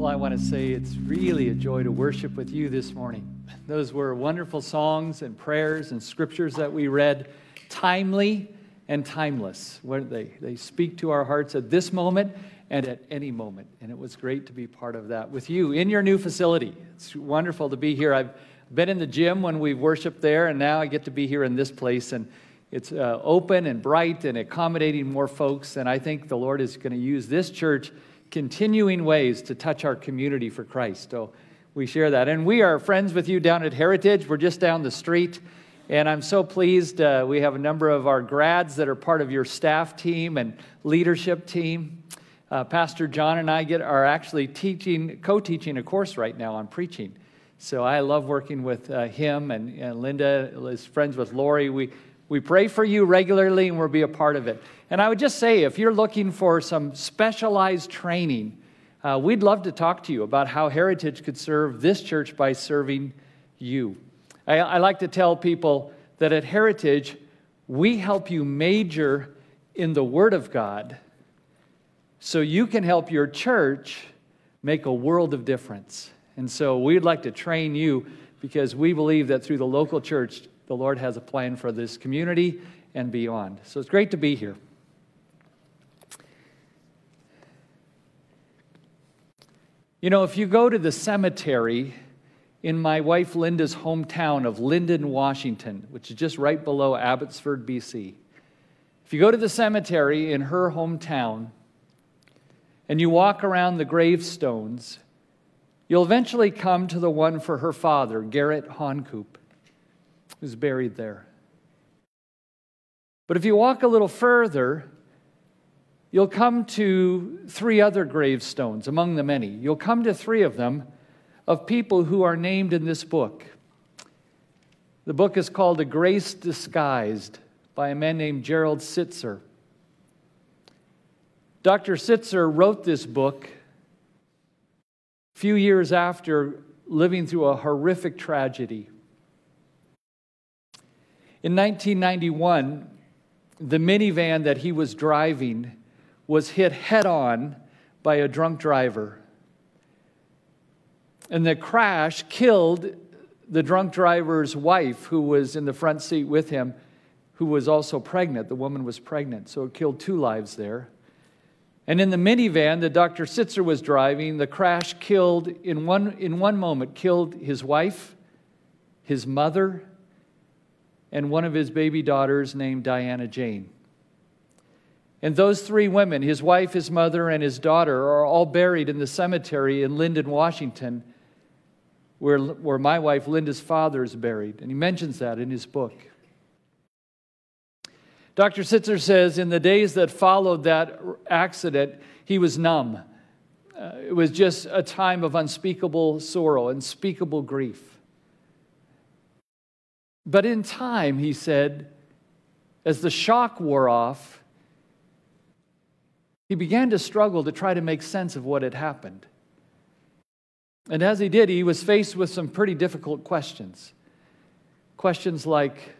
Well, I want to say it's really a joy to worship with you this morning. Those were wonderful songs and prayers and scriptures that we read, timely and timeless. They, they speak to our hearts at this moment and at any moment. And it was great to be part of that with you in your new facility. It's wonderful to be here. I've been in the gym when we've worshiped there, and now I get to be here in this place. And it's uh, open and bright and accommodating more folks. And I think the Lord is going to use this church continuing ways to touch our community for Christ. So we share that. And we are friends with you down at Heritage. We're just down the street. And I'm so pleased. Uh, we have a number of our grads that are part of your staff team and leadership team. Uh, Pastor John and I get, are actually teaching, co teaching a course right now on preaching. So I love working with uh, him and, and Linda is friends with Lori. We, we pray for you regularly and we'll be a part of it. And I would just say if you're looking for some specialized training, uh, we'd love to talk to you about how Heritage could serve this church by serving you. I, I like to tell people that at Heritage, we help you major in the Word of God so you can help your church make a world of difference. And so we'd like to train you because we believe that through the local church, the Lord has a plan for this community and beyond. So it's great to be here. You know, if you go to the cemetery in my wife Linda's hometown of Lynden, Washington, which is just right below Abbotsford, BC, if you go to the cemetery in her hometown and you walk around the gravestones, you'll eventually come to the one for her father, Garrett Honcoop who's buried there. But if you walk a little further, you'll come to three other gravestones among the many. You'll come to three of them of people who are named in this book. The book is called A Grace Disguised by a man named Gerald Sittser. Dr. Sittser wrote this book a few years after living through a horrific tragedy. In 1991, the minivan that he was driving was hit head on by a drunk driver. And the crash killed the drunk driver's wife, who was in the front seat with him, who was also pregnant. The woman was pregnant, so it killed two lives there. And in the minivan that Dr. Sittser was driving, the crash killed, in one, in one moment, killed his wife, his mother, and one of his baby daughters named Diana Jane. And those three women, his wife, his mother, and his daughter, are all buried in the cemetery in Lynden, Washington, where, where my wife, Linda's father, is buried. And he mentions that in his book. Dr. Sittser says in the days that followed that accident, he was numb. Uh, it was just a time of unspeakable sorrow, unspeakable grief. But in time, he said, as the shock wore off, he began to struggle to try to make sense of what had happened. And as he did, he was faced with some pretty difficult questions. Questions like,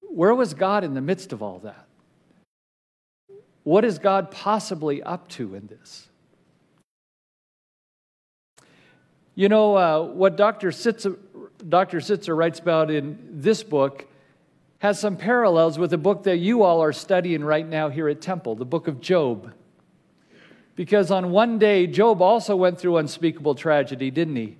where was God in the midst of all that? What is God possibly up to in this? You know, uh, what Dr. Sittser, Dr. Sittser writes about in this book has some parallels with a book that you all are studying right now here at Temple, the book of Job. Because on one day, Job also went through unspeakable tragedy, didn't he?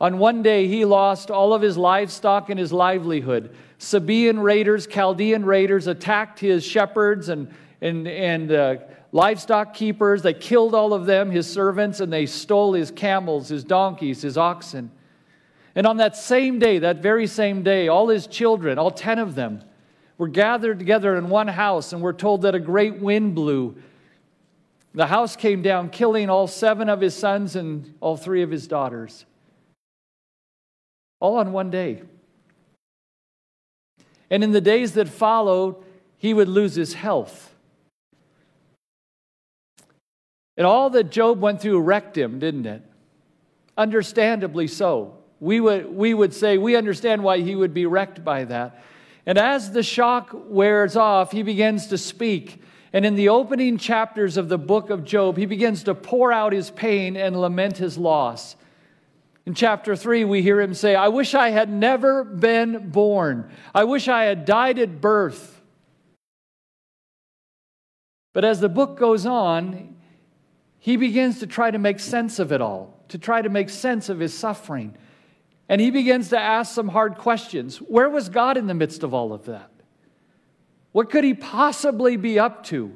On one day, he lost all of his livestock and his livelihood. Sabaean raiders, Chaldean raiders attacked his shepherds and, and, and uh, livestock keepers. They killed all of them, his servants, and they stole his camels, his donkeys, his oxen. And on that same day, that very same day, all his children, all 10 of them, were gathered together in one house, and we're told that a great wind blew. The house came down, killing all seven of his sons and all three of his daughters. All on one day. And in the days that followed, he would lose his health. And all that Job went through wrecked him, didn't it? Understandably so we would, we would say we understand why he would be wrecked by that. And as the shock wears off, he begins to speak. And in the opening chapters of the book of Job, he begins to pour out his pain and lament his loss. In chapter 3, we hear him say, I wish I had never been born. I wish I had died at birth. But as the book goes on, he begins to try to make sense of it all, to try to make sense of his suffering. And he begins to ask some hard questions. Where was God in the midst of all of that? What could he possibly be up to?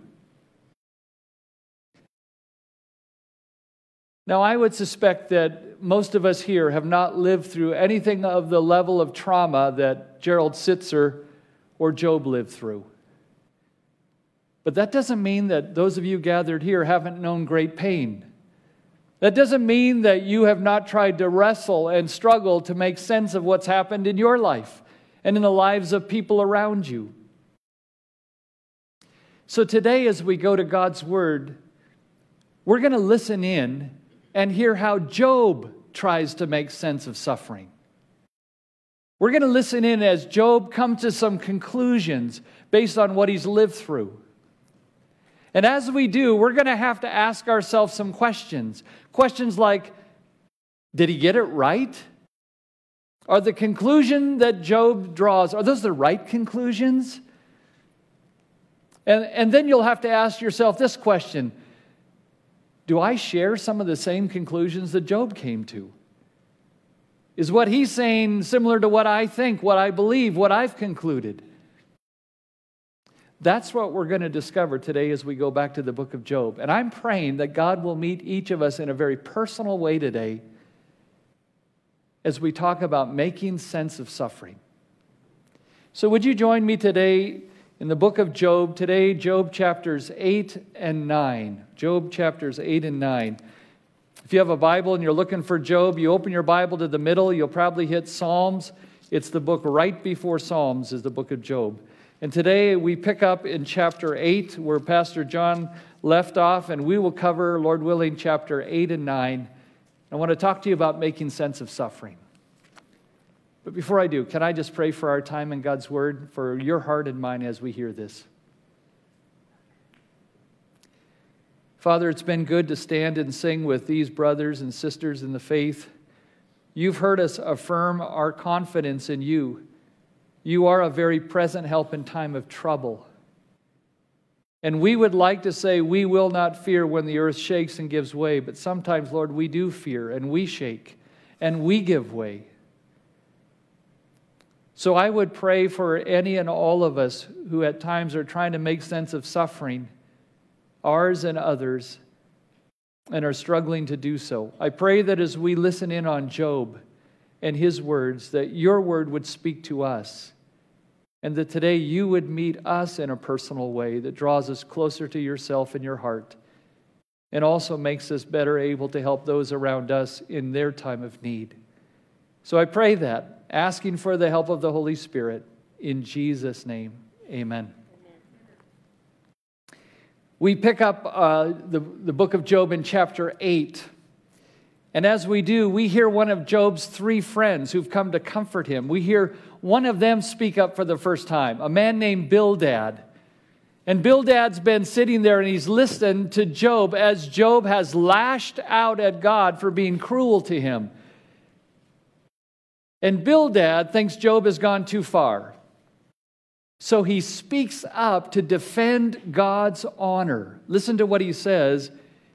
Now, I would suspect that most of us here have not lived through anything of the level of trauma that Gerald Sittser or Job lived through. But that doesn't mean that those of you gathered here haven't known great pain. That doesn't mean that you have not tried to wrestle and struggle to make sense of what's happened in your life and in the lives of people around you. So today, as we go to God's Word, we're going to listen in and hear how Job tries to make sense of suffering. We're going to listen in as Job comes to some conclusions based on what he's lived through. And as we do, we're going to have to ask ourselves some questions. Questions like Did he get it right? Are the conclusion that Job draws, are those the right conclusions? And, and then you'll have to ask yourself this question Do I share some of the same conclusions that Job came to? Is what he's saying similar to what I think, what I believe, what I've concluded? That's what we're going to discover today as we go back to the book of Job. And I'm praying that God will meet each of us in a very personal way today as we talk about making sense of suffering. So, would you join me today in the book of Job? Today, Job chapters 8 and 9. Job chapters 8 and 9. If you have a Bible and you're looking for Job, you open your Bible to the middle, you'll probably hit Psalms. It's the book right before Psalms, is the book of Job. And today we pick up in chapter 8 where Pastor John left off, and we will cover, Lord willing, chapter 8 and 9. I want to talk to you about making sense of suffering. But before I do, can I just pray for our time in God's Word, for your heart and mine as we hear this? Father, it's been good to stand and sing with these brothers and sisters in the faith. You've heard us affirm our confidence in you you are a very present help in time of trouble. And we would like to say we will not fear when the earth shakes and gives way, but sometimes, Lord, we do fear and we shake and we give way. So I would pray for any and all of us who at times are trying to make sense of suffering, ours and others, and are struggling to do so. I pray that as we listen in on Job and his words, that your word would speak to us and that today you would meet us in a personal way that draws us closer to yourself and your heart and also makes us better able to help those around us in their time of need. So I pray that, asking for the help of the Holy Spirit, in Jesus' name, amen. We pick up uh, the, the book of Job in chapter 8. And as we do, we hear one of Job's three friends who've come to comfort him. We hear one of them speak up for the first time, a man named Bildad. And Bildad's been sitting there and he's listened to Job as Job has lashed out at God for being cruel to him. And Bildad thinks Job has gone too far. So he speaks up to defend God's honor. Listen to what he says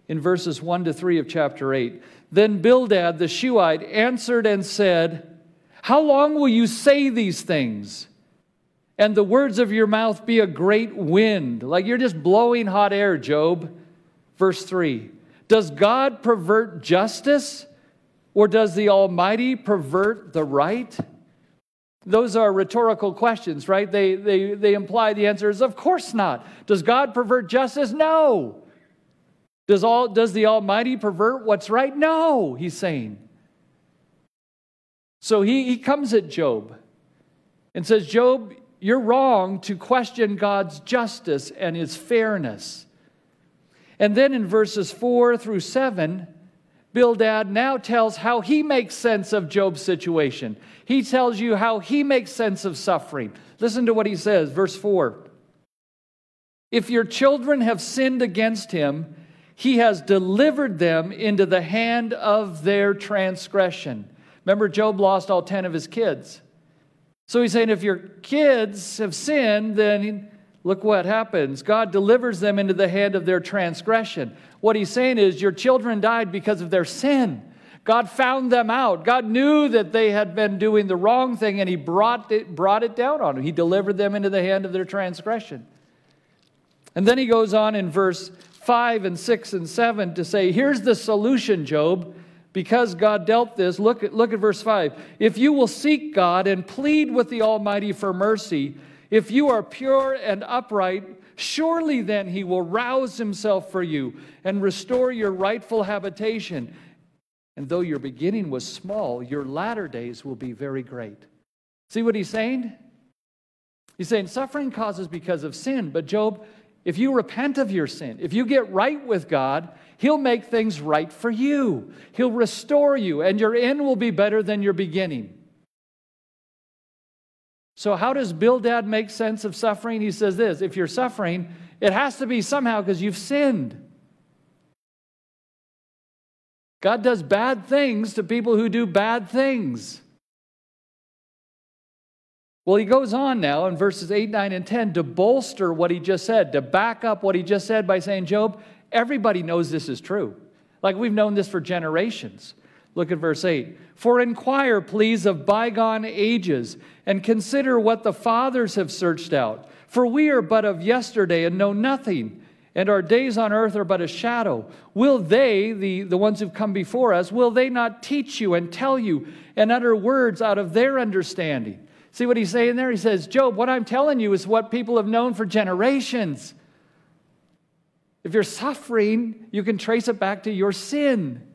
in verses 1 to 3 of chapter 8. Then Bildad the Shuhite answered and said, how long will you say these things? And the words of your mouth be a great wind. Like you're just blowing hot air, Job. Verse 3 Does God pervert justice? Or does the Almighty pervert the right? Those are rhetorical questions, right? They, they, they imply the answer is, of course not. Does God pervert justice? No. Does, all, does the Almighty pervert what's right? No, he's saying. So he, he comes at Job and says, Job, you're wrong to question God's justice and his fairness. And then in verses 4 through 7, Bildad now tells how he makes sense of Job's situation. He tells you how he makes sense of suffering. Listen to what he says, verse 4. If your children have sinned against him, he has delivered them into the hand of their transgression. Remember, Job lost all 10 of his kids. So he's saying if your kids have sinned, then look what happens. God delivers them into the hand of their transgression. What he's saying is your children died because of their sin. God found them out. God knew that they had been doing the wrong thing and he brought it, brought it down on them. He delivered them into the hand of their transgression. And then he goes on in verse 5 and 6 and 7 to say, Here's the solution, Job. Because God dealt this, look at, look at verse 5. If you will seek God and plead with the Almighty for mercy, if you are pure and upright, surely then he will rouse himself for you and restore your rightful habitation. And though your beginning was small, your latter days will be very great. See what he's saying? He's saying suffering causes because of sin, but Job, if you repent of your sin, if you get right with God, He'll make things right for you. He'll restore you, and your end will be better than your beginning. So, how does Bildad make sense of suffering? He says this if you're suffering, it has to be somehow because you've sinned. God does bad things to people who do bad things. Well, he goes on now in verses 8, 9, and 10 to bolster what he just said, to back up what he just said by saying, Job, everybody knows this is true. Like we've known this for generations. Look at verse 8. For inquire, please, of bygone ages, and consider what the fathers have searched out. For we are but of yesterday and know nothing, and our days on earth are but a shadow. Will they, the, the ones who've come before us, will they not teach you and tell you and utter words out of their understanding? See what he's saying there? He says, Job, what I'm telling you is what people have known for generations. If you're suffering, you can trace it back to your sin.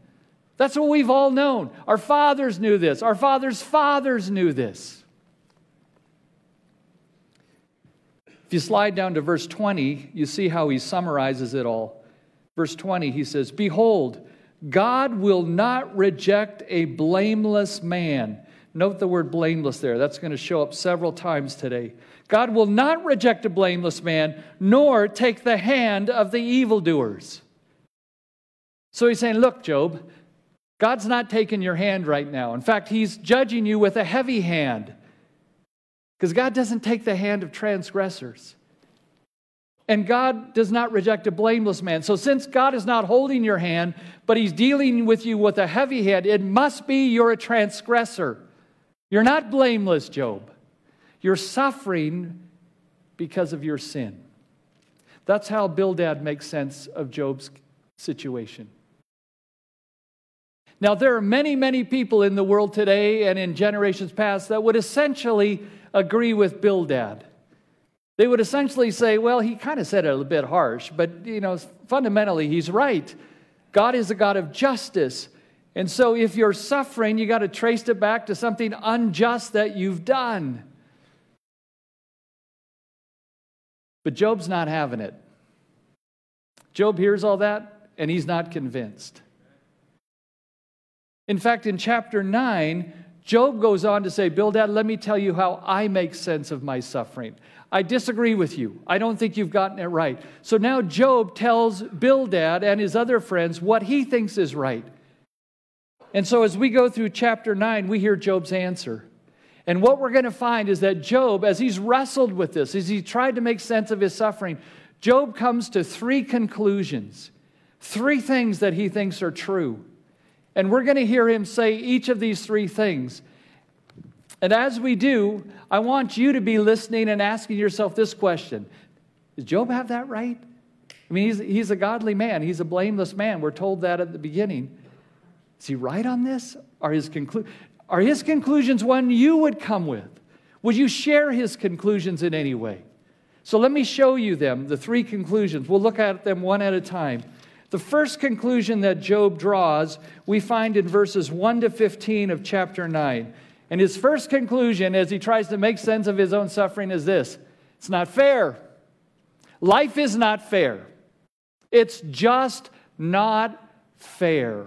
That's what we've all known. Our fathers knew this, our fathers' fathers knew this. If you slide down to verse 20, you see how he summarizes it all. Verse 20, he says, Behold, God will not reject a blameless man Note the word blameless there. That's going to show up several times today. God will not reject a blameless man, nor take the hand of the evildoers. So he's saying, Look, Job, God's not taking your hand right now. In fact, he's judging you with a heavy hand. Because God doesn't take the hand of transgressors. And God does not reject a blameless man. So, since God is not holding your hand, but He's dealing with you with a heavy hand, it must be you're a transgressor. You're not blameless, Job. You're suffering because of your sin. That's how Bildad makes sense of Job's situation. Now, there are many, many people in the world today and in generations past that would essentially agree with Bildad. They would essentially say, well, he kind of said it a bit harsh, but you know, fundamentally he's right. God is a God of justice. And so, if you're suffering, you got to trace it back to something unjust that you've done. But Job's not having it. Job hears all that, and he's not convinced. In fact, in chapter 9, Job goes on to say, Bildad, let me tell you how I make sense of my suffering. I disagree with you. I don't think you've gotten it right. So now Job tells Bildad and his other friends what he thinks is right. And so as we go through chapter 9, we hear Job's answer. And what we're going to find is that Job, as he's wrestled with this, as he tried to make sense of his suffering, Job comes to three conclusions, three things that he thinks are true. And we're going to hear him say each of these three things. And as we do, I want you to be listening and asking yourself this question Does Job have that right? I mean, he's, he's a godly man, he's a blameless man. We're told that at the beginning. Is he right on this? Are his, conclu- are his conclusions one you would come with? Would you share his conclusions in any way? So let me show you them, the three conclusions. We'll look at them one at a time. The first conclusion that Job draws, we find in verses 1 to 15 of chapter 9. And his first conclusion, as he tries to make sense of his own suffering, is this it's not fair. Life is not fair. It's just not fair.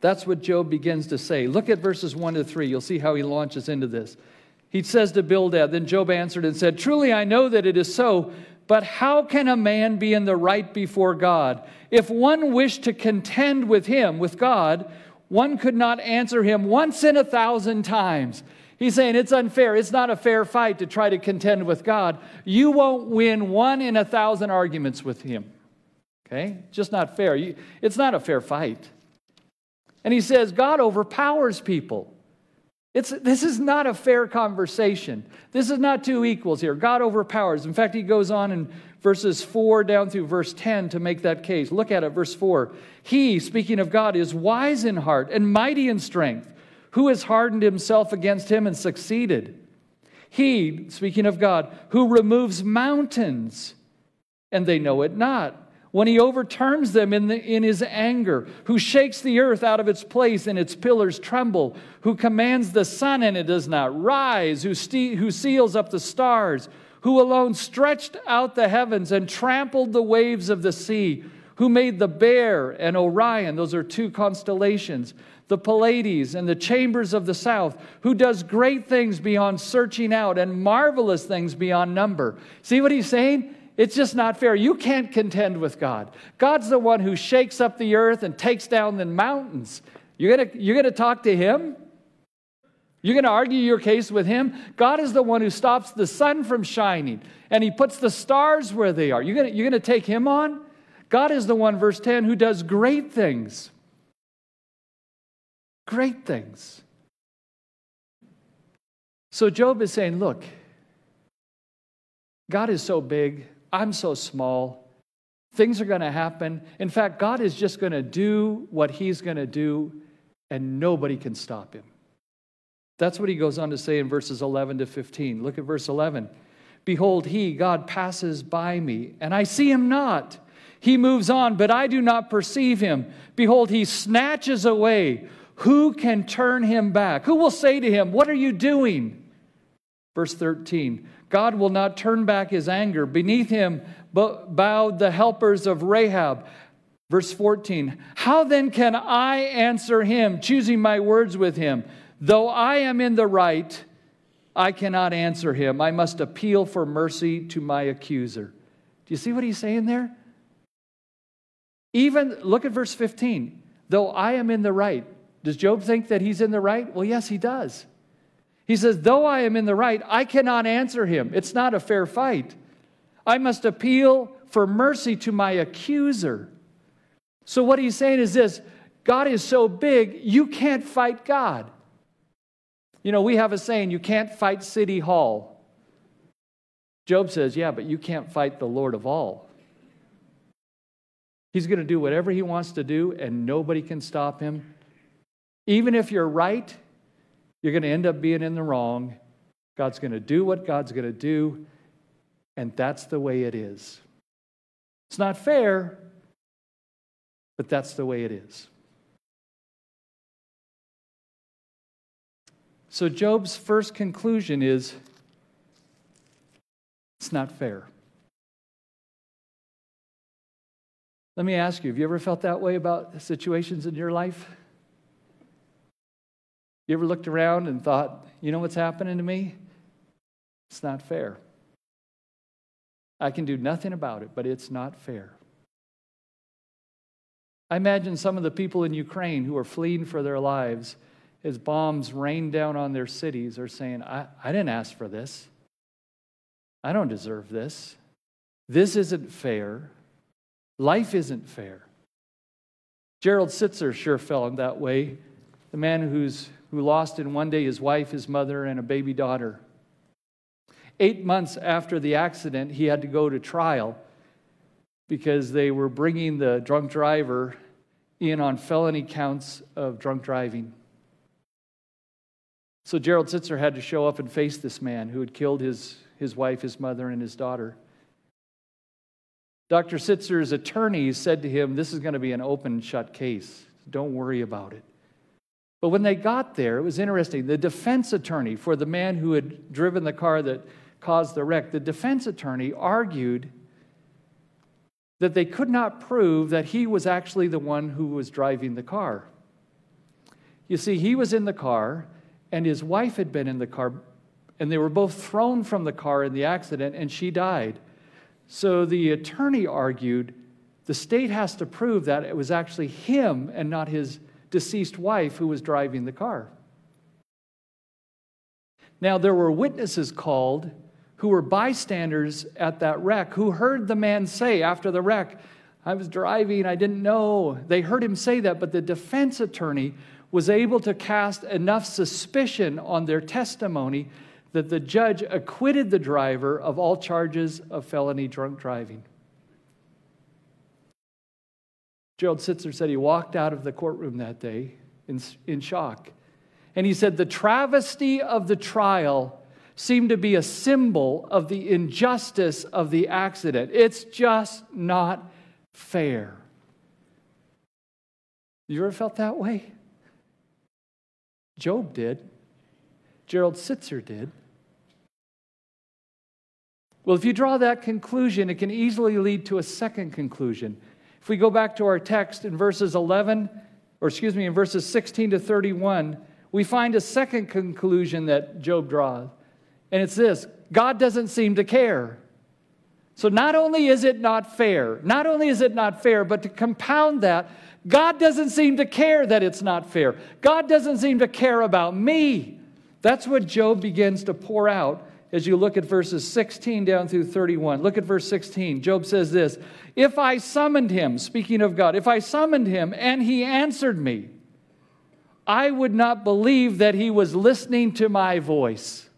That's what Job begins to say. Look at verses 1 to 3. You'll see how he launches into this. He says to Bildad, Then Job answered and said, Truly I know that it is so, but how can a man be in the right before God? If one wished to contend with him, with God, one could not answer him once in a thousand times. He's saying it's unfair. It's not a fair fight to try to contend with God. You won't win one in a thousand arguments with him. Okay? Just not fair. It's not a fair fight. And he says God overpowers people. It's, this is not a fair conversation. This is not two equals here. God overpowers. In fact, he goes on in verses 4 down through verse 10 to make that case. Look at it, verse 4. He, speaking of God, is wise in heart and mighty in strength. Who has hardened himself against him and succeeded? He, speaking of God, who removes mountains, and they know it not when he overturns them in, the, in his anger, who shakes the earth out of its place and its pillars tremble, who commands the sun and it does not rise, who, ste- who seals up the stars, who alone stretched out the heavens and trampled the waves of the sea, who made the bear and Orion, those are two constellations, the Pleiades and the chambers of the south, who does great things beyond searching out and marvelous things beyond number. See what he's saying? It's just not fair. You can't contend with God. God's the one who shakes up the earth and takes down the mountains. You're going you're gonna talk to Him? You're going to argue your case with Him? God is the one who stops the sun from shining and He puts the stars where they are. You're going you're to take Him on? God is the one, verse 10, who does great things. Great things. So Job is saying, Look, God is so big, I'm so small. Things are going to happen. In fact, God is just going to do what He's going to do, and nobody can stop Him. That's what He goes on to say in verses 11 to 15. Look at verse 11. Behold, He, God, passes by me, and I see Him not. He moves on, but I do not perceive Him. Behold, He snatches away. Who can turn Him back? Who will say to Him, What are you doing? Verse 13 God will not turn back his anger. Beneath him bowed the helpers of Rahab. Verse 14 How then can I answer him, choosing my words with him? Though I am in the right, I cannot answer him. I must appeal for mercy to my accuser. Do you see what he's saying there? Even, look at verse 15. Though I am in the right. Does Job think that he's in the right? Well, yes, he does. He says, Though I am in the right, I cannot answer him. It's not a fair fight. I must appeal for mercy to my accuser. So, what he's saying is this God is so big, you can't fight God. You know, we have a saying, you can't fight City Hall. Job says, Yeah, but you can't fight the Lord of all. He's going to do whatever he wants to do, and nobody can stop him. Even if you're right, you're going to end up being in the wrong. God's going to do what God's going to do, and that's the way it is. It's not fair, but that's the way it is. So, Job's first conclusion is it's not fair. Let me ask you have you ever felt that way about situations in your life? You ever looked around and thought, you know what's happening to me? It's not fair. I can do nothing about it, but it's not fair. I imagine some of the people in Ukraine who are fleeing for their lives as bombs rain down on their cities are saying, I, I didn't ask for this. I don't deserve this. This isn't fair. Life isn't fair. Gerald Sittser sure fell in that way. The man who's who lost in one day his wife, his mother, and a baby daughter. Eight months after the accident, he had to go to trial because they were bringing the drunk driver in on felony counts of drunk driving. So Gerald Sittser had to show up and face this man who had killed his, his wife, his mother, and his daughter. Dr. Sittser's attorney said to him, This is going to be an open shut case. Don't worry about it. But when they got there, it was interesting. The defense attorney for the man who had driven the car that caused the wreck, the defense attorney argued that they could not prove that he was actually the one who was driving the car. You see, he was in the car, and his wife had been in the car and they were both thrown from the car in the accident, and she died. So the attorney argued the state has to prove that it was actually him and not his deceased wife who was driving the car. Now, there were witnesses called who were bystanders at that wreck who heard the man say after the wreck, I was driving, I didn't know. They heard him say that, but the defense attorney was able to cast enough suspicion on their testimony that the judge acquitted the driver of all charges of felony drunk driving. Gerald Sittser said he walked out of the courtroom that day in, in shock. And he said the travesty of the trial seemed to be a symbol of the injustice of the accident. It's just not fair. You ever felt that way? Job did. Gerald Sittser did. Well, if you draw that conclusion, it can easily lead to a second conclusion. If we go back to our text in verses 11, or excuse me, in verses 16 to 31, we find a second conclusion that Job draws. And it's this God doesn't seem to care. So not only is it not fair, not only is it not fair, but to compound that, God doesn't seem to care that it's not fair. God doesn't seem to care about me. That's what Job begins to pour out as you look at verses 16 down through 31. Look at verse 16. Job says this If I summoned him, speaking of God, if I summoned him and he answered me, I would not believe that he was listening to my voice.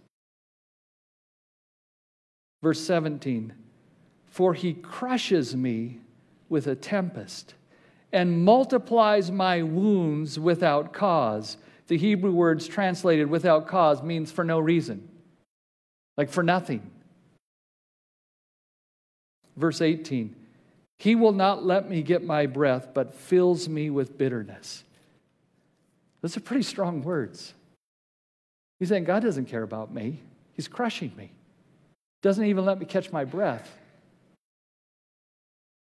Verse 17 For he crushes me with a tempest and multiplies my wounds without cause. The Hebrew words translated without cause means for no reason, like for nothing. Verse 18 He will not let me get my breath, but fills me with bitterness. Those are pretty strong words. He's saying, God doesn't care about me, He's crushing me. Doesn't even let me catch my breath.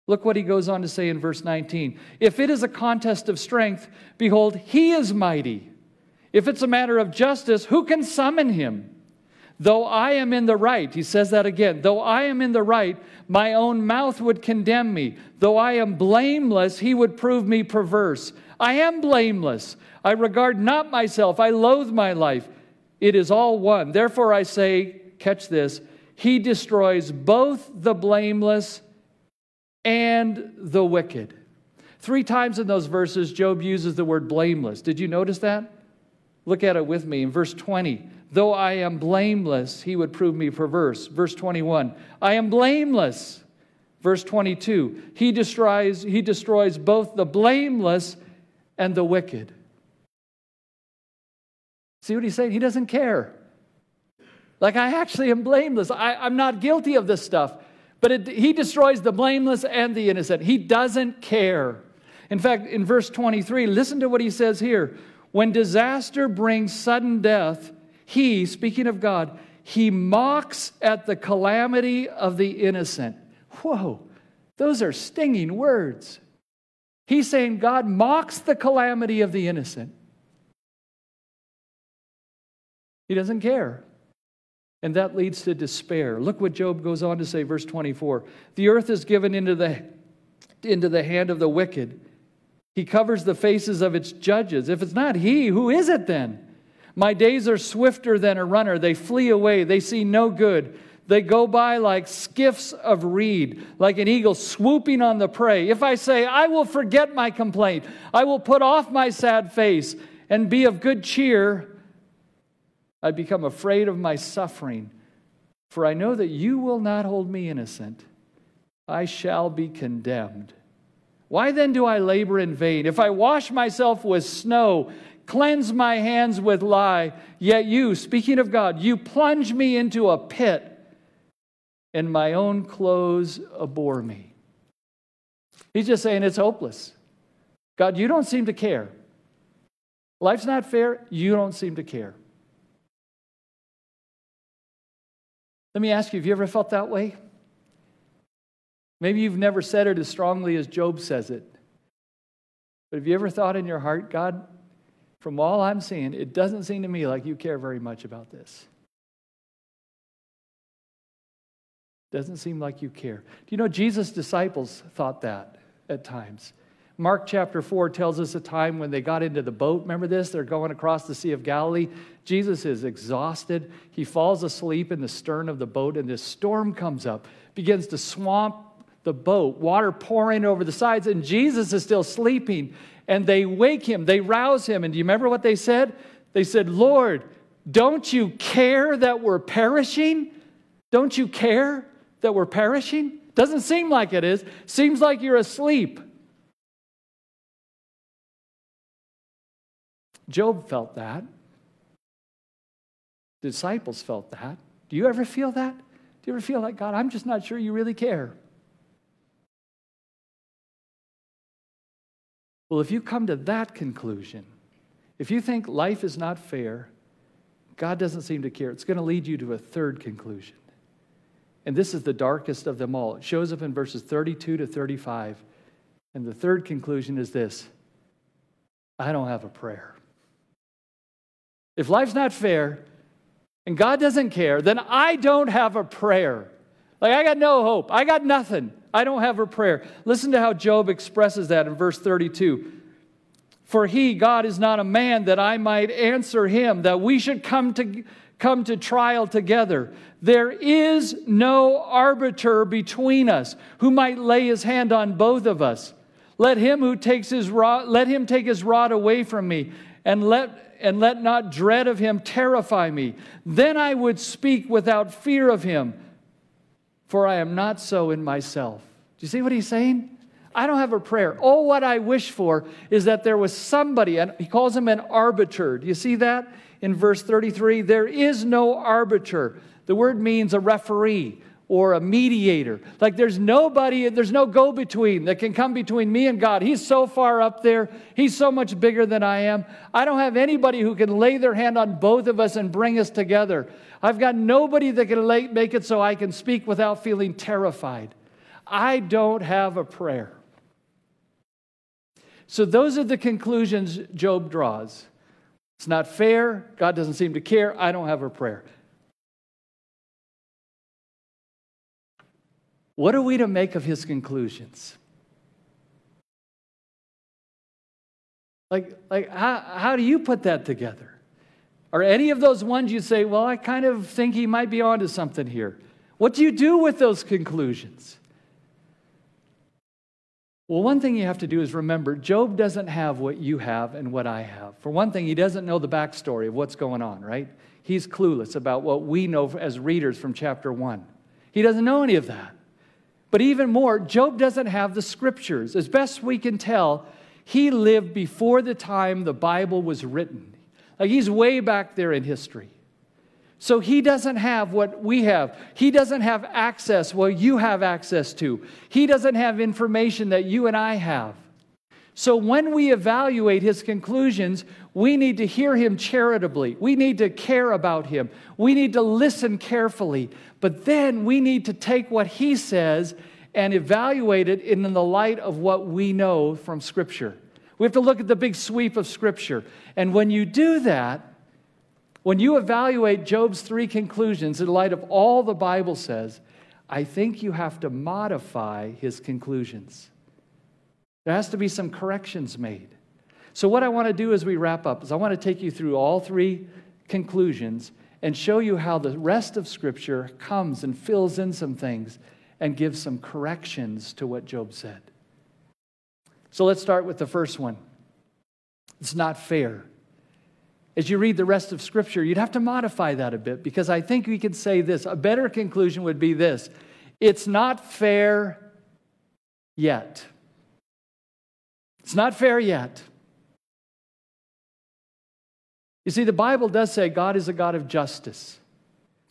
Look what he goes on to say in verse 19. If it is a contest of strength, behold, he is mighty. If it's a matter of justice, who can summon him? Though I am in the right, he says that again, though I am in the right, my own mouth would condemn me. Though I am blameless, he would prove me perverse. I am blameless. I regard not myself. I loathe my life. It is all one. Therefore, I say, catch this, he destroys both the blameless and the wicked. Three times in those verses, Job uses the word blameless. Did you notice that? Look at it with me. In verse 20, though I am blameless, he would prove me perverse. Verse 21, I am blameless. Verse 22, he destroys, he destroys both the blameless and the wicked. See what he's saying? He doesn't care. Like, I actually am blameless. I, I'm not guilty of this stuff. But it, he destroys the blameless and the innocent. He doesn't care. In fact, in verse 23, listen to what he says here. When disaster brings sudden death, he, speaking of God, he mocks at the calamity of the innocent. Whoa, those are stinging words. He's saying God mocks the calamity of the innocent. He doesn't care. And that leads to despair. Look what Job goes on to say, verse 24. The earth is given into the, into the hand of the wicked. He covers the faces of its judges. If it's not he, who is it then? My days are swifter than a runner. They flee away. They see no good. They go by like skiffs of reed, like an eagle swooping on the prey. If I say, I will forget my complaint, I will put off my sad face and be of good cheer, I become afraid of my suffering, for I know that you will not hold me innocent. I shall be condemned. Why then do I labor in vain? If I wash myself with snow, cleanse my hands with lye. yet you, speaking of God, you plunge me into a pit, and my own clothes abhor me. He's just saying it's hopeless. God, you don't seem to care. Life's not fair. You don't seem to care. Let me ask you have you ever felt that way? Maybe you've never said it as strongly as Job says it. But have you ever thought in your heart, God, from all I'm seeing, it doesn't seem to me like you care very much about this? Doesn't seem like you care. Do you know Jesus' disciples thought that at times? Mark chapter 4 tells us a time when they got into the boat. Remember this? They're going across the Sea of Galilee. Jesus is exhausted. He falls asleep in the stern of the boat, and this storm comes up, begins to swamp the boat, water pouring over the sides, and Jesus is still sleeping. And they wake him, they rouse him. And do you remember what they said? They said, Lord, don't you care that we're perishing? Don't you care that we're perishing? Doesn't seem like it is. Seems like you're asleep. Job felt that. The disciples felt that. Do you ever feel that? Do you ever feel like, God, I'm just not sure you really care? Well, if you come to that conclusion, if you think life is not fair, God doesn't seem to care, it's going to lead you to a third conclusion. And this is the darkest of them all. It shows up in verses 32 to 35. And the third conclusion is this I don't have a prayer. If life's not fair and God doesn't care, then I don't have a prayer. Like, I got no hope. I got nothing. I don't have a prayer. Listen to how Job expresses that in verse 32. For he, God, is not a man that I might answer him, that we should come to, come to trial together. There is no arbiter between us who might lay his hand on both of us. Let him who takes his rod, let him take his rod away from me, and let and let not dread of him terrify me. Then I would speak without fear of him, for I am not so in myself. Do you see what he's saying? I don't have a prayer. Oh, what I wish for is that there was somebody, and he calls him an arbiter. Do you see that in verse 33? There is no arbiter. The word means a referee or a mediator. Like there's nobody, there's no go between that can come between me and God. He's so far up there, He's so much bigger than I am. I don't have anybody who can lay their hand on both of us and bring us together. I've got nobody that can make it so I can speak without feeling terrified. I don't have a prayer. So, those are the conclusions Job draws. It's not fair. God doesn't seem to care. I don't have a prayer. What are we to make of his conclusions? Like, like how, how do you put that together? Are any of those ones you say, well, I kind of think he might be onto something here? What do you do with those conclusions? Well, one thing you have to do is remember Job doesn't have what you have and what I have. For one thing, he doesn't know the backstory of what's going on, right? He's clueless about what we know as readers from chapter 1. He doesn't know any of that. But even more, Job doesn't have the scriptures. As best we can tell, he lived before the time the Bible was written. Like he's way back there in history. So he doesn't have what we have. He doesn't have access what you have access to. He doesn't have information that you and I have. So when we evaluate his conclusions, we need to hear him charitably. We need to care about him. We need to listen carefully. But then we need to take what he says and evaluate it in the light of what we know from Scripture. We have to look at the big sweep of Scripture. And when you do that, when you evaluate Job's three conclusions in light of all the Bible says, I think you have to modify his conclusions. There has to be some corrections made. So, what I want to do as we wrap up is I want to take you through all three conclusions and show you how the rest of Scripture comes and fills in some things and gives some corrections to what Job said. So let's start with the first one. It's not fair. As you read the rest of Scripture, you'd have to modify that a bit because I think we could say this. A better conclusion would be this it's not fair yet. It's not fair yet. You see, the Bible does say God is a God of justice,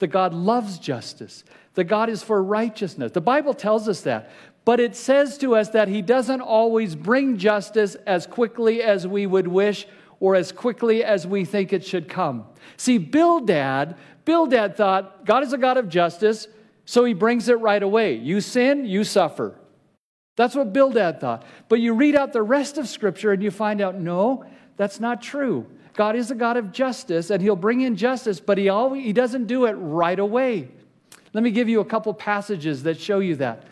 that God loves justice, that God is for righteousness. The Bible tells us that. But it says to us that He doesn't always bring justice as quickly as we would wish or as quickly as we think it should come. See, Bildad, Bildad thought God is a God of justice, so he brings it right away. You sin, you suffer. That's what Bildad thought. But you read out the rest of Scripture and you find out no, that's not true. God is a God of justice, and He'll bring in justice, but He, always, he doesn't do it right away. Let me give you a couple passages that show you that.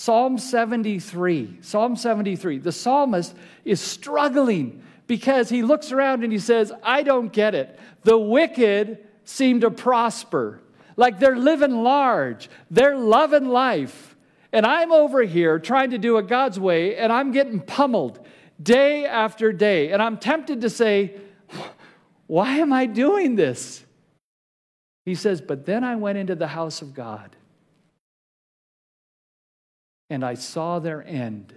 Psalm 73. Psalm 73. The psalmist is struggling because he looks around and he says, I don't get it. The wicked seem to prosper, like they're living large, they're loving life. And I'm over here trying to do it God's way, and I'm getting pummeled day after day. And I'm tempted to say, Why am I doing this? He says, But then I went into the house of God and I saw their end.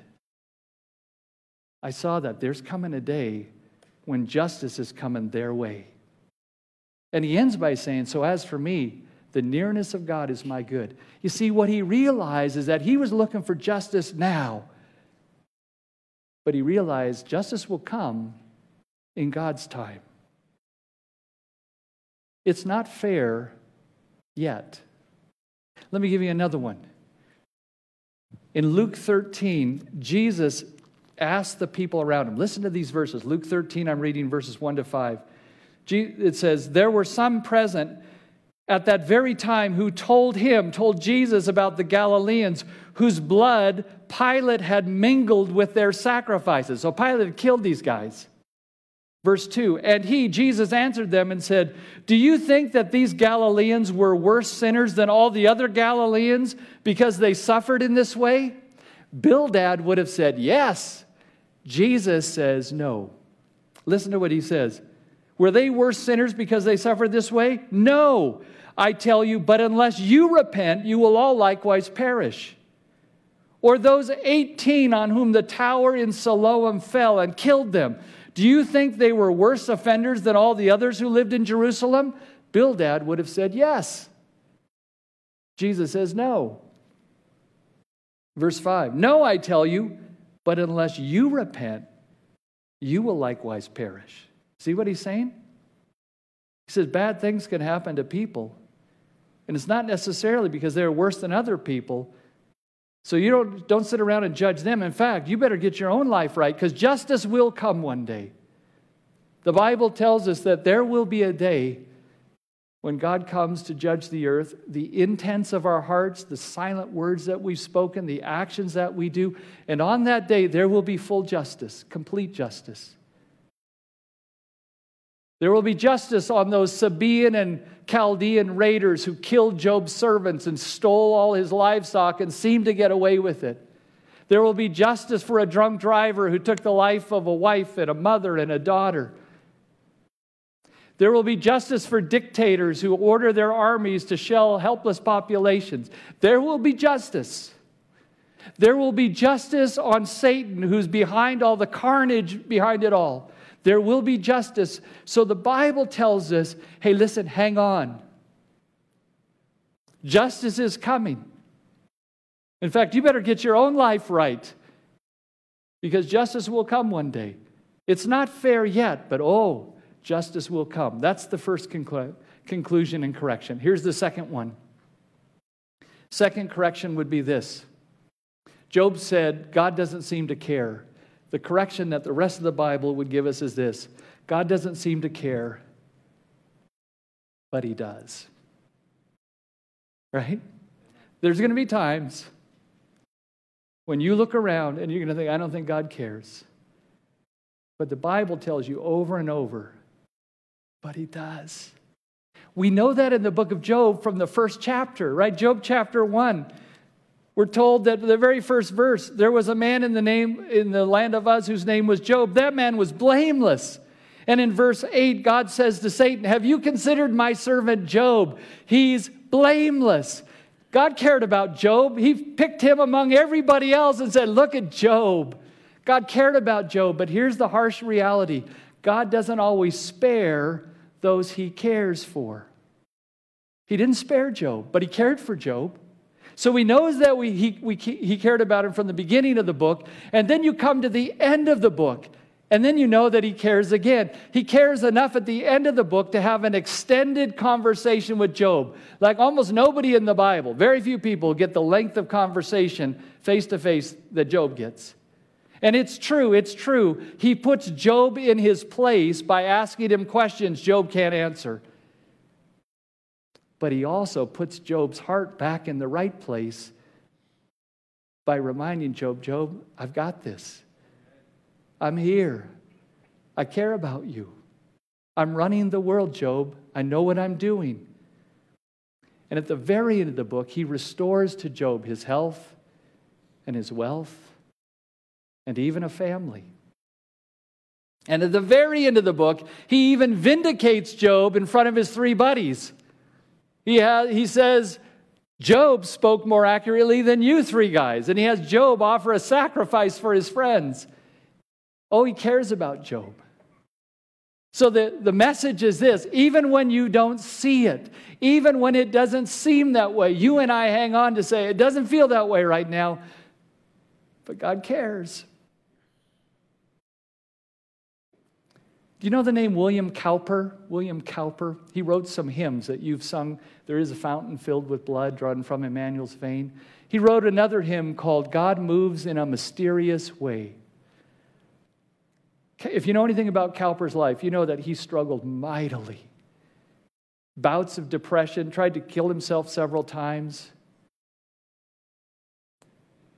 I saw that there's coming a day when justice is coming their way. And he ends by saying, So as for me, the nearness of God is my good. You see, what he realized is that he was looking for justice now, but he realized justice will come in God's time. It's not fair yet. Let me give you another one. In Luke 13, Jesus asked the people around him, listen to these verses. Luke 13, I'm reading verses 1 to 5. It says, There were some present at that very time who told him, told Jesus about the Galileans whose blood Pilate had mingled with their sacrifices. So Pilate had killed these guys. Verse 2 And he, Jesus, answered them and said, Do you think that these Galileans were worse sinners than all the other Galileans because they suffered in this way? Bildad would have said, Yes. Jesus says, No. Listen to what he says. Were they worse sinners because they suffered this way? No. I tell you, but unless you repent, you will all likewise perish. Or those 18 on whom the tower in Siloam fell and killed them. Do you think they were worse offenders than all the others who lived in Jerusalem? Bildad would have said yes. Jesus says no. Verse 5 No, I tell you, but unless you repent, you will likewise perish. See what he's saying? He says bad things can happen to people. And it's not necessarily because they're worse than other people. So you don't, don't sit around and judge them. In fact, you better get your own life right because justice will come one day. The Bible tells us that there will be a day when God comes to judge the earth, the intents of our hearts, the silent words that we've spoken, the actions that we do, and on that day there will be full justice, complete justice. There will be justice on those Sabaean and Chaldean raiders who killed Job's servants and stole all his livestock and seemed to get away with it. There will be justice for a drunk driver who took the life of a wife and a mother and a daughter. There will be justice for dictators who order their armies to shell helpless populations. There will be justice. There will be justice on Satan, who's behind all the carnage behind it all. There will be justice. So the Bible tells us hey, listen, hang on. Justice is coming. In fact, you better get your own life right because justice will come one day. It's not fair yet, but oh, justice will come. That's the first conclu- conclusion and correction. Here's the second one. Second correction would be this Job said, God doesn't seem to care. The correction that the rest of the Bible would give us is this God doesn't seem to care, but He does. Right? There's going to be times when you look around and you're going to think, I don't think God cares. But the Bible tells you over and over, but He does. We know that in the book of Job from the first chapter, right? Job chapter 1. We're told that the very first verse, there was a man in the name in the land of Uz whose name was Job. That man was blameless. And in verse 8, God says to Satan, Have you considered my servant Job? He's blameless. God cared about Job. He picked him among everybody else and said, Look at Job. God cared about Job, but here's the harsh reality God doesn't always spare those he cares for. He didn't spare Job, but he cared for Job. So he knows that we, he, we, he cared about him from the beginning of the book, and then you come to the end of the book, and then you know that he cares again. He cares enough at the end of the book to have an extended conversation with Job. Like almost nobody in the Bible, very few people get the length of conversation face to face that Job gets. And it's true, it's true. He puts Job in his place by asking him questions Job can't answer. But he also puts Job's heart back in the right place by reminding Job, Job, I've got this. I'm here. I care about you. I'm running the world, Job. I know what I'm doing. And at the very end of the book, he restores to Job his health and his wealth and even a family. And at the very end of the book, he even vindicates Job in front of his three buddies. He, has, he says, Job spoke more accurately than you three guys. And he has Job offer a sacrifice for his friends. Oh, he cares about Job. So the, the message is this even when you don't see it, even when it doesn't seem that way, you and I hang on to say, it doesn't feel that way right now, but God cares. Do you know the name William Cowper? William Cowper. He wrote some hymns that you've sung. There is a fountain filled with blood drawn from Emmanuel's vein. He wrote another hymn called God Moves in a Mysterious Way. If you know anything about Cowper's life, you know that he struggled mightily. Bouts of depression, tried to kill himself several times.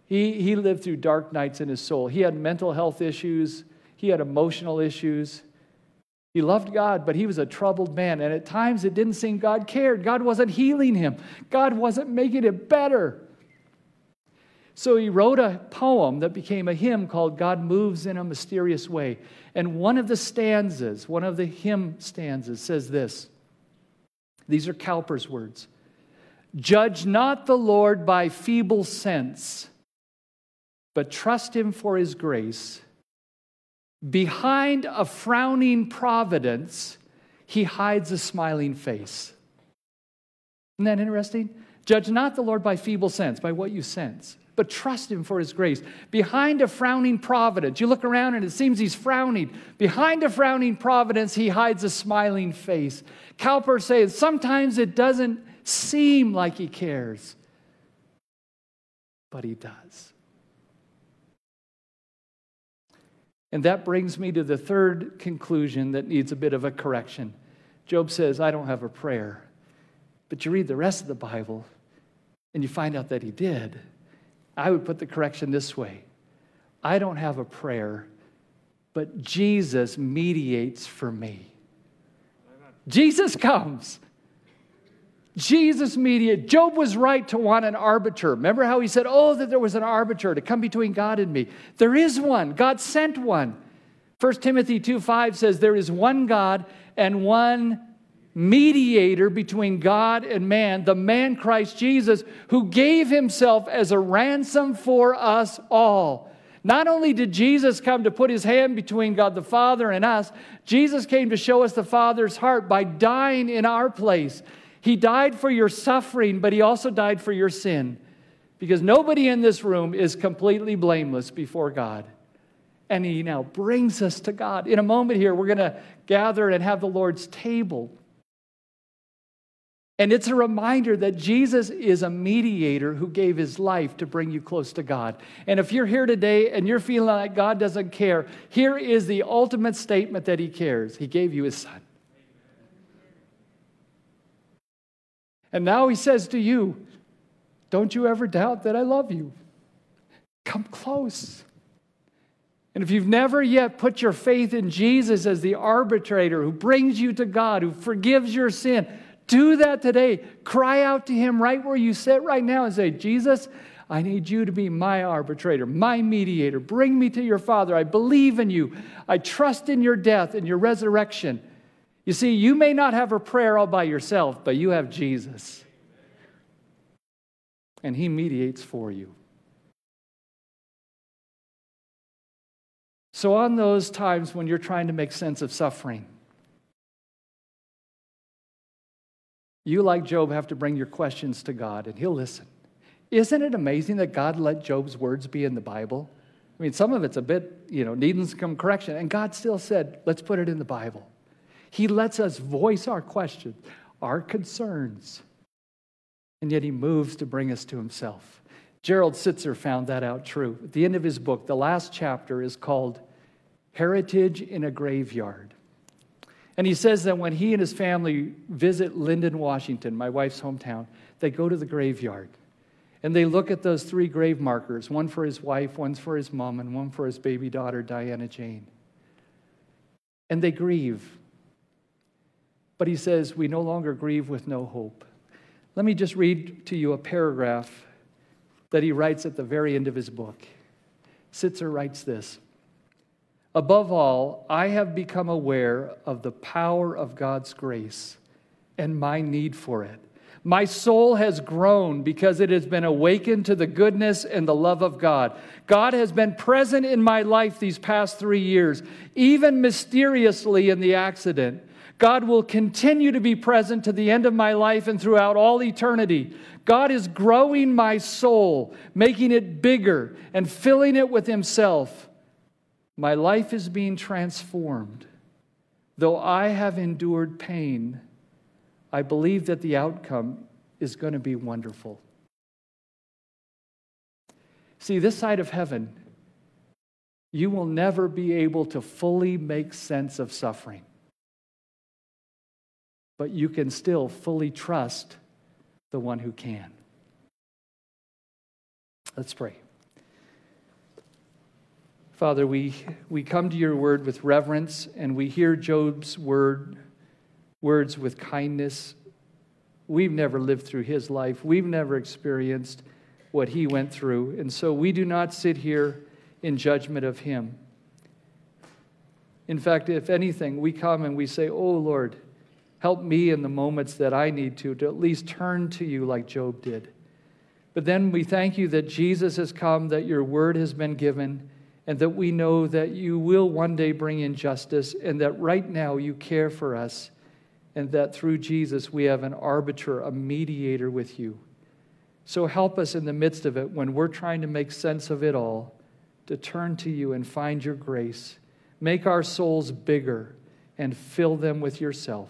He, he lived through dark nights in his soul. He had mental health issues, he had emotional issues. He loved God, but he was a troubled man. And at times it didn't seem God cared. God wasn't healing him, God wasn't making it better. So he wrote a poem that became a hymn called God Moves in a Mysterious Way. And one of the stanzas, one of the hymn stanzas says this These are Cowper's words Judge not the Lord by feeble sense, but trust him for his grace Behind a frowning providence, he hides a smiling face. Isn't that interesting? Judge not the Lord by feeble sense, by what you sense, but trust him for his grace. Behind a frowning providence, you look around and it seems he's frowning. Behind a frowning providence, he hides a smiling face. Cowper says sometimes it doesn't seem like he cares, but he does. And that brings me to the third conclusion that needs a bit of a correction. Job says, I don't have a prayer. But you read the rest of the Bible and you find out that he did. I would put the correction this way I don't have a prayer, but Jesus mediates for me. Jesus comes. Jesus mediated. Job was right to want an arbiter. Remember how he said, Oh, that there was an arbiter to come between God and me. There is one. God sent one. 1 Timothy 2 5 says, There is one God and one mediator between God and man, the man Christ Jesus, who gave himself as a ransom for us all. Not only did Jesus come to put his hand between God the Father and us, Jesus came to show us the Father's heart by dying in our place. He died for your suffering, but He also died for your sin. Because nobody in this room is completely blameless before God. And He now brings us to God. In a moment here, we're going to gather and have the Lord's table. And it's a reminder that Jesus is a mediator who gave his life to bring you close to God. And if you're here today and you're feeling like God doesn't care, here is the ultimate statement that he cares. He gave you his son. And now he says to you, Don't you ever doubt that I love you. Come close. And if you've never yet put your faith in Jesus as the arbitrator who brings you to God, who forgives your sin, do that today. Cry out to Him right where you sit right now and say, Jesus, I need you to be my arbitrator, my mediator. Bring me to your Father. I believe in you. I trust in your death and your resurrection. You see, you may not have a prayer all by yourself, but you have Jesus. And He mediates for you. So, on those times when you're trying to make sense of suffering, you, like Job, have to bring your questions to God and He'll listen. Isn't it amazing that God let Job's words be in the Bible? I mean, some of it's a bit, you know, needing some correction. And God still said, let's put it in the Bible. He lets us voice our questions, our concerns, and yet He moves to bring us to Himself. Gerald Sittser found that out true. At the end of his book, the last chapter is called Heritage in a Graveyard. And he says that when he and his family visit Lynden, Washington, my wife's hometown, they go to the graveyard and they look at those three grave markers one for his wife, one for his mom, and one for his baby daughter, Diana Jane. And they grieve. But he says, We no longer grieve with no hope. Let me just read to you a paragraph that he writes at the very end of his book. Sittser writes this Above all, I have become aware of the power of God's grace and my need for it. My soul has grown because it has been awakened to the goodness and the love of God. God has been present in my life these past three years, even mysteriously in the accident. God will continue to be present to the end of my life and throughout all eternity. God is growing my soul, making it bigger and filling it with Himself. My life is being transformed. Though I have endured pain, I believe that the outcome is going to be wonderful. See, this side of heaven, you will never be able to fully make sense of suffering. But you can still fully trust the one who can. Let's pray. Father, we, we come to your word with reverence and we hear Job's word words with kindness. We've never lived through his life, we've never experienced what he went through. And so we do not sit here in judgment of him. In fact, if anything, we come and we say, Oh Lord, help me in the moments that I need to, to at least turn to you like Job did. But then we thank you that Jesus has come, that your word has been given, and that we know that you will one day bring in justice, and that right now you care for us and that through Jesus we have an arbiter, a mediator with you. So help us in the midst of it when we're trying to make sense of it all to turn to you and find your grace. Make our souls bigger and fill them with yourself.